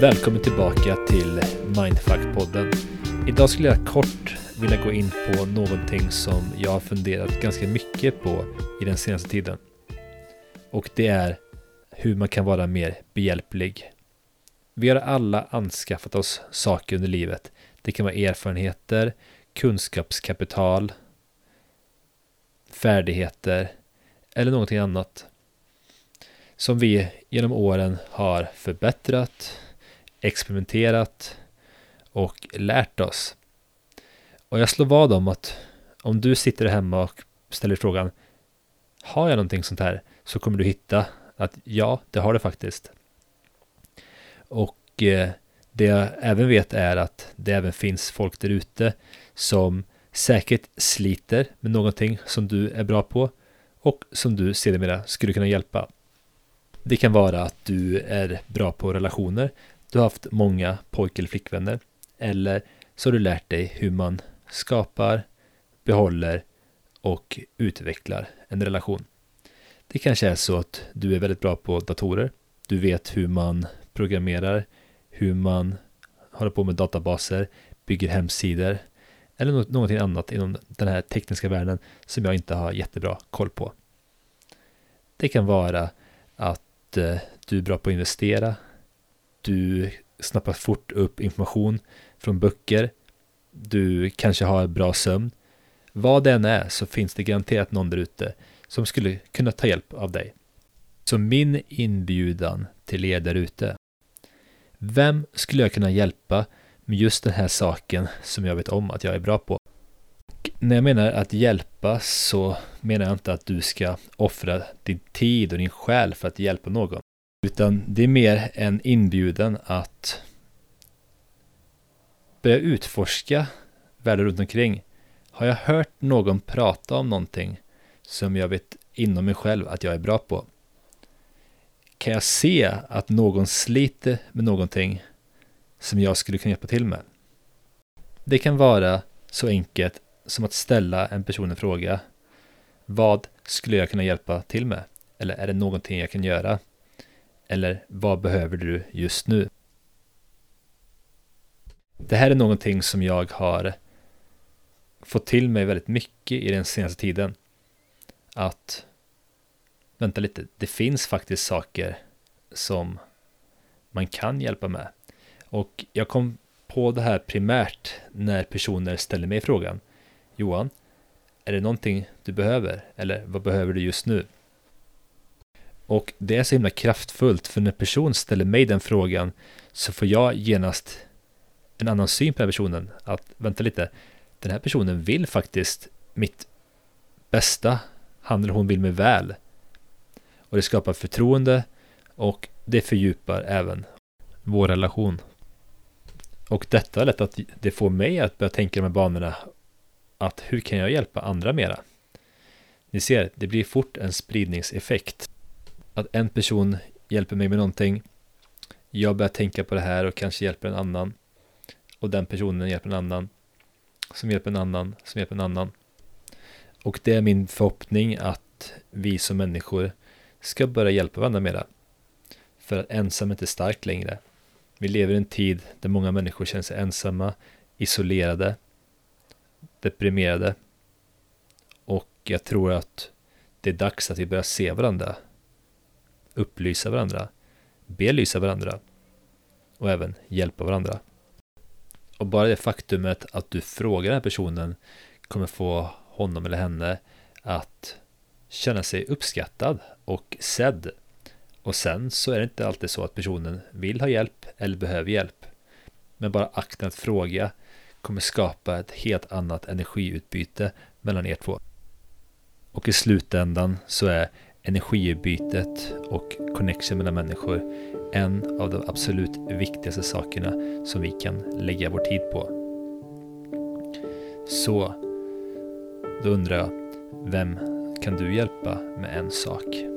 Välkommen tillbaka till Mindfuck-podden. Idag skulle jag kort vilja gå in på någonting som jag har funderat ganska mycket på i den senaste tiden. Och det är hur man kan vara mer behjälplig. Vi har alla anskaffat oss saker under livet. Det kan vara erfarenheter, kunskapskapital, färdigheter eller någonting annat som vi genom åren har förbättrat, experimenterat och lärt oss. Och jag slår vad om att om du sitter hemma och ställer frågan Har jag någonting sånt här? Så kommer du hitta att ja, det har det faktiskt. Och eh, det jag även vet är att det även finns folk där ute som säkert sliter med någonting som du är bra på och som du sedermera skulle kunna hjälpa. Det kan vara att du är bra på relationer, du har haft många pojk eller flickvänner eller så har du lärt dig hur man skapar, behåller och utvecklar en relation. Det kanske är så att du är väldigt bra på datorer. Du vet hur man programmerar, hur man håller på med databaser, bygger hemsidor eller något, någonting annat inom den här tekniska världen som jag inte har jättebra koll på. Det kan vara att eh, du är bra på att investera, du snappar fort upp information från böcker, du kanske har bra sömn. Vad det än är så finns det garanterat någon där ute som skulle kunna ta hjälp av dig. Så min inbjudan till er där ute. Vem skulle jag kunna hjälpa med just den här saken som jag vet om att jag är bra på? Och när jag menar att hjälpa så menar jag inte att du ska offra din tid och din själ för att hjälpa någon. Utan det är mer en inbjudan att börja utforska världen runt omkring. Har jag hört någon prata om någonting som jag vet inom mig själv att jag är bra på? Kan jag se att någon sliter med någonting som jag skulle kunna hjälpa till med? Det kan vara så enkelt som att ställa en person en fråga. Vad skulle jag kunna hjälpa till med? Eller är det någonting jag kan göra? Eller vad behöver du just nu? Det här är någonting som jag har fått till mig väldigt mycket i den senaste tiden. Att vänta lite, det finns faktiskt saker som man kan hjälpa med. Och jag kom på det här primärt när personer ställer mig frågan Johan, är det någonting du behöver? Eller vad behöver du just nu? Och det är så himla kraftfullt för när person ställer mig den frågan så får jag genast en annan syn på den här personen. Att vänta lite, den här personen vill faktiskt mitt bästa. Han eller hon vill mig väl. Och det skapar förtroende och det fördjupar även vår relation. Och detta är lätt att det får mig att börja tänka de här banorna att hur kan jag hjälpa andra mera? Ni ser, det blir fort en spridningseffekt. Att en person hjälper mig med någonting, jag börjar tänka på det här och kanske hjälper en annan och den personen hjälper en annan som hjälper en annan som hjälper en annan. Och det är min förhoppning att vi som människor ska börja hjälpa varandra mera. För att ensam är inte starkt längre. Vi lever i en tid där många människor känner sig ensamma, isolerade, deprimerade. Och jag tror att det är dags att vi börjar se varandra, upplysa varandra, belysa varandra och även hjälpa varandra. Och bara det faktumet att du frågar den här personen kommer få honom eller henne att känna sig uppskattad och sedd. Och sen så är det inte alltid så att personen vill ha hjälp eller behöver hjälp. Men bara akten att fråga kommer skapa ett helt annat energiutbyte mellan er två. Och i slutändan så är energiutbytet och connection mellan människor en av de absolut viktigaste sakerna som vi kan lägga vår tid på. Så, då undrar jag, vem kan du hjälpa med en sak?